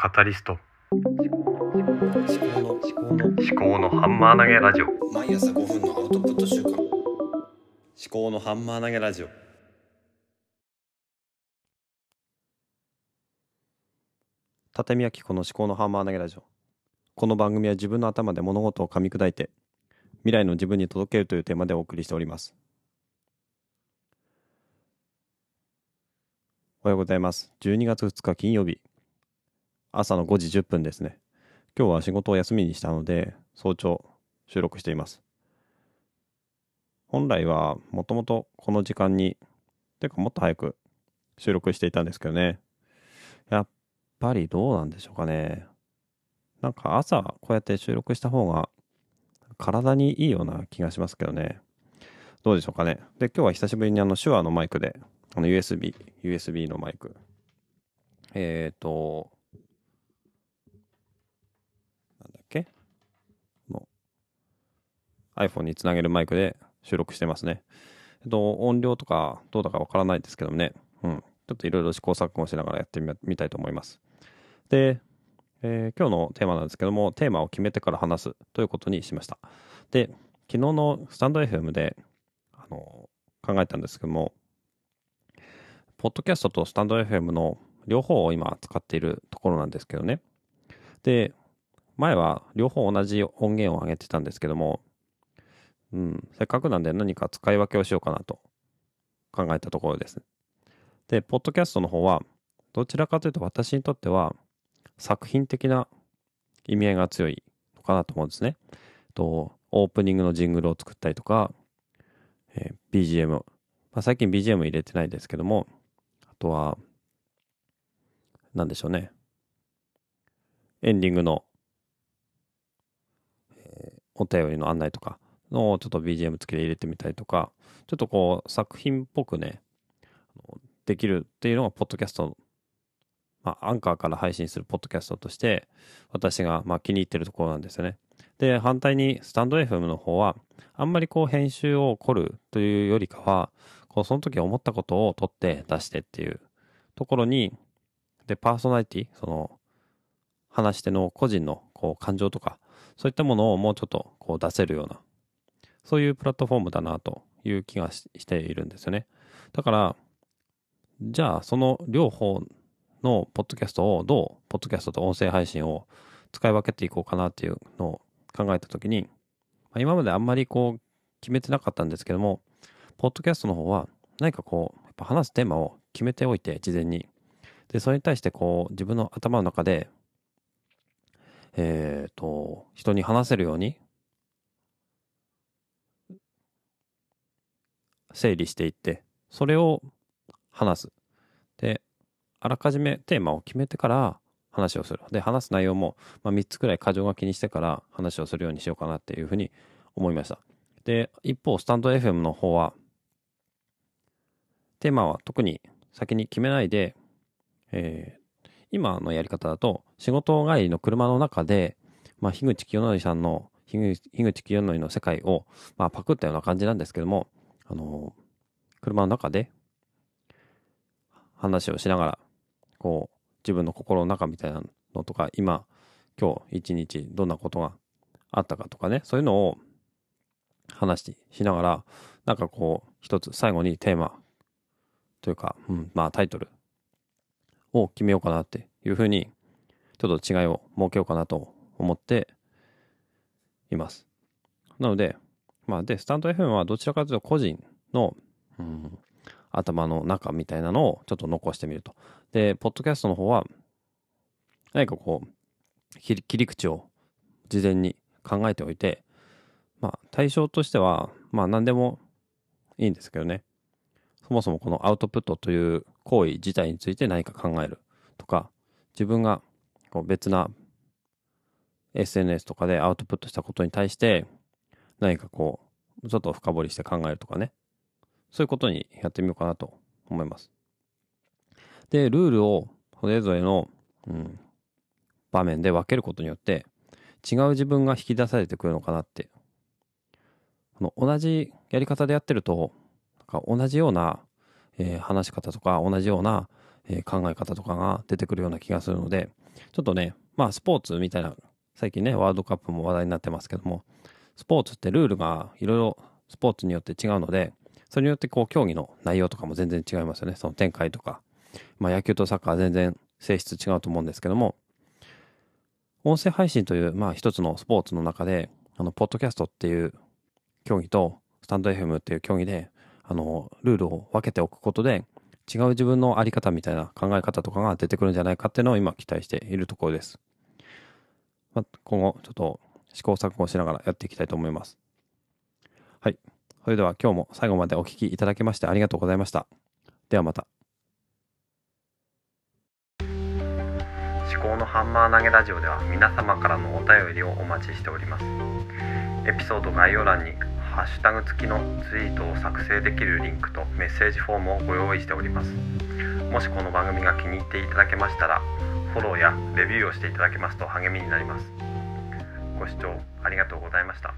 カタリスト。思考の思考の思考のハンマー投げラジオ。毎朝5分のアウトプット週間思考のハンマー投げラジオ。畳明子の思考のハンマー投げラジオ。この番組は自分の頭で物事を噛み砕いて未来の自分に届けるというテーマでお送りしております。おはようございます。12月2日金曜日朝の5時10分ですね。今日は仕事を休みにしたので早朝収録しています。本来はもともとこの時間にてかもっと早く収録していたんですけどね。やっぱりどうなんでしょうかね。なんか朝こうやって収録した方が体にいいような気がしますけどね。どうでしょうかね。で今日は久しぶりにあの手話のマイクであの USB USB のマイク。えっ、ー、となんだっけの iPhone につなげるマイクで収録してますね。えっと、音量とかどうだかわからないですけどもね。うん。ちょっといろいろ試行錯誤しながらやってみたいと思います。で、えー、今日のテーマなんですけども、テーマを決めてから話すということにしました。で、昨日のスタンド FM で、あの、考えたんですけども、ポッドキャストとスタンド FM の両方を今使っているところなんですけどね。で、前は両方同じ音源を上げてたんですけども、うん、せっかくなんで何か使い分けをしようかなと考えたところです。で、ポッドキャストの方は、どちらかというと私にとっては作品的な意味合いが強いのかなと思うんですね。と、オープニングのジングルを作ったりとか、えー、BGM、まあ、最近 BGM 入れてないですけども、あとは、なんでしょうね。エンディングの、えー、お便りの案内とか、のをちょっと BGM 付きで入れてみたりとか、ちょっとこう作品っぽくね、できるっていうのが、ポッドキャスト、まあ、アンカーから配信するポッドキャストとして、私がまあ気に入ってるところなんですよね。で、反対にスタンド FM の方は、あんまりこう編集を凝るというよりかは、こうその時思ったことを取って出してっていうところに、で、パーソナリティ、その、話し手の個人のこう感情とか、そういったものをもうちょっとこう出せるようなそういうプラットフォームだなという気がしているんですよね。だから、じゃあその両方のポッドキャストをどう、ポッドキャストと音声配信を使い分けていこうかなっていうのを考えたときに、ま、今まであんまりこう決めてなかったんですけども、ポッドキャストの方は何かこう、やっぱ話すテーマを決めておいて、事前に。で、それに対してこう、自分の頭の中で、えっ、ー、と、人に話せるように整理していって、それを話す。で、あらかじめテーマを決めてから話をする。で、話す内容も、まあ、3つくらい箇条書きにしてから話をするようにしようかなっていうふうに思いました。で、一方、スタンド FM の方は、テーマは特に先に決めないで、えー、今のやり方だと、仕事帰りの車の中で、まあ、樋口清則さんの、樋口清則の世界を、まあ、パクったような感じなんですけども、あの、車の中で話をしながら、こう、自分の心の中みたいなのとか、今、今日一日どんなことがあったかとかね、そういうのを話ししながら、なんかこう、一つ最後にテーマというか、うん、まあタイトルを決めようかなっていうふうに、ちょっと違いを設けようかなと思っています。なので、まあ、で、スタンド FM はどちらかというと個人の、うん、頭の中みたいなのをちょっと残してみると。で、ポッドキャストの方は、何かこう、切り口を事前に考えておいて、まあ、対象としては、まあ、何でもいいんですけどね。そもそもこのアウトプットという行為自体について何か考えるとか、自分がこう別な SNS とかでアウトプットしたことに対して何かこう、ちょっと深掘りして考えるとかね。そういうことにやってみようかなと思います。で、ルールをそれぞれの、うん、場面で分けることによって、違う自分が引き出されてくるのかなって。この同じやり方でやってると、なんか同じような、えー、話し方とか、同じような、えー考え方とかが出てくるような気がするので、ちょっとね、まあスポーツみたいな、最近ね、ワールドカップも話題になってますけども、スポーツってルールがいろいろスポーツによって違うので、それによってこう競技の内容とかも全然違いますよね。その展開とか。まあ野球とサッカーは全然性質違うと思うんですけども、音声配信という、まあ一つのスポーツの中で、あの、ポッドキャストっていう競技と、スタンド FM っていう競技で、あの、ルールを分けておくことで、違う自分のあり方みたいな考え方とかが出てくるんじゃないかっていうのを今期待しているところです。まあ、今後、ちょっと試行錯誤しながらやっていきたいと思います。はい。それでは今日も最後までお聞きいただきましてありがとうございました。ではまた。思考のハンマー投げラジオでは皆様からのお便りをお待ちしておりますエピソード概要欄にハッシュタグ付きのツイートを作成できるリンクとメッセージフォームをご用意しておりますもしこの番組が気に入っていただけましたらフォローやレビューをしていただけますと励みになりますご視聴ありがとうございました。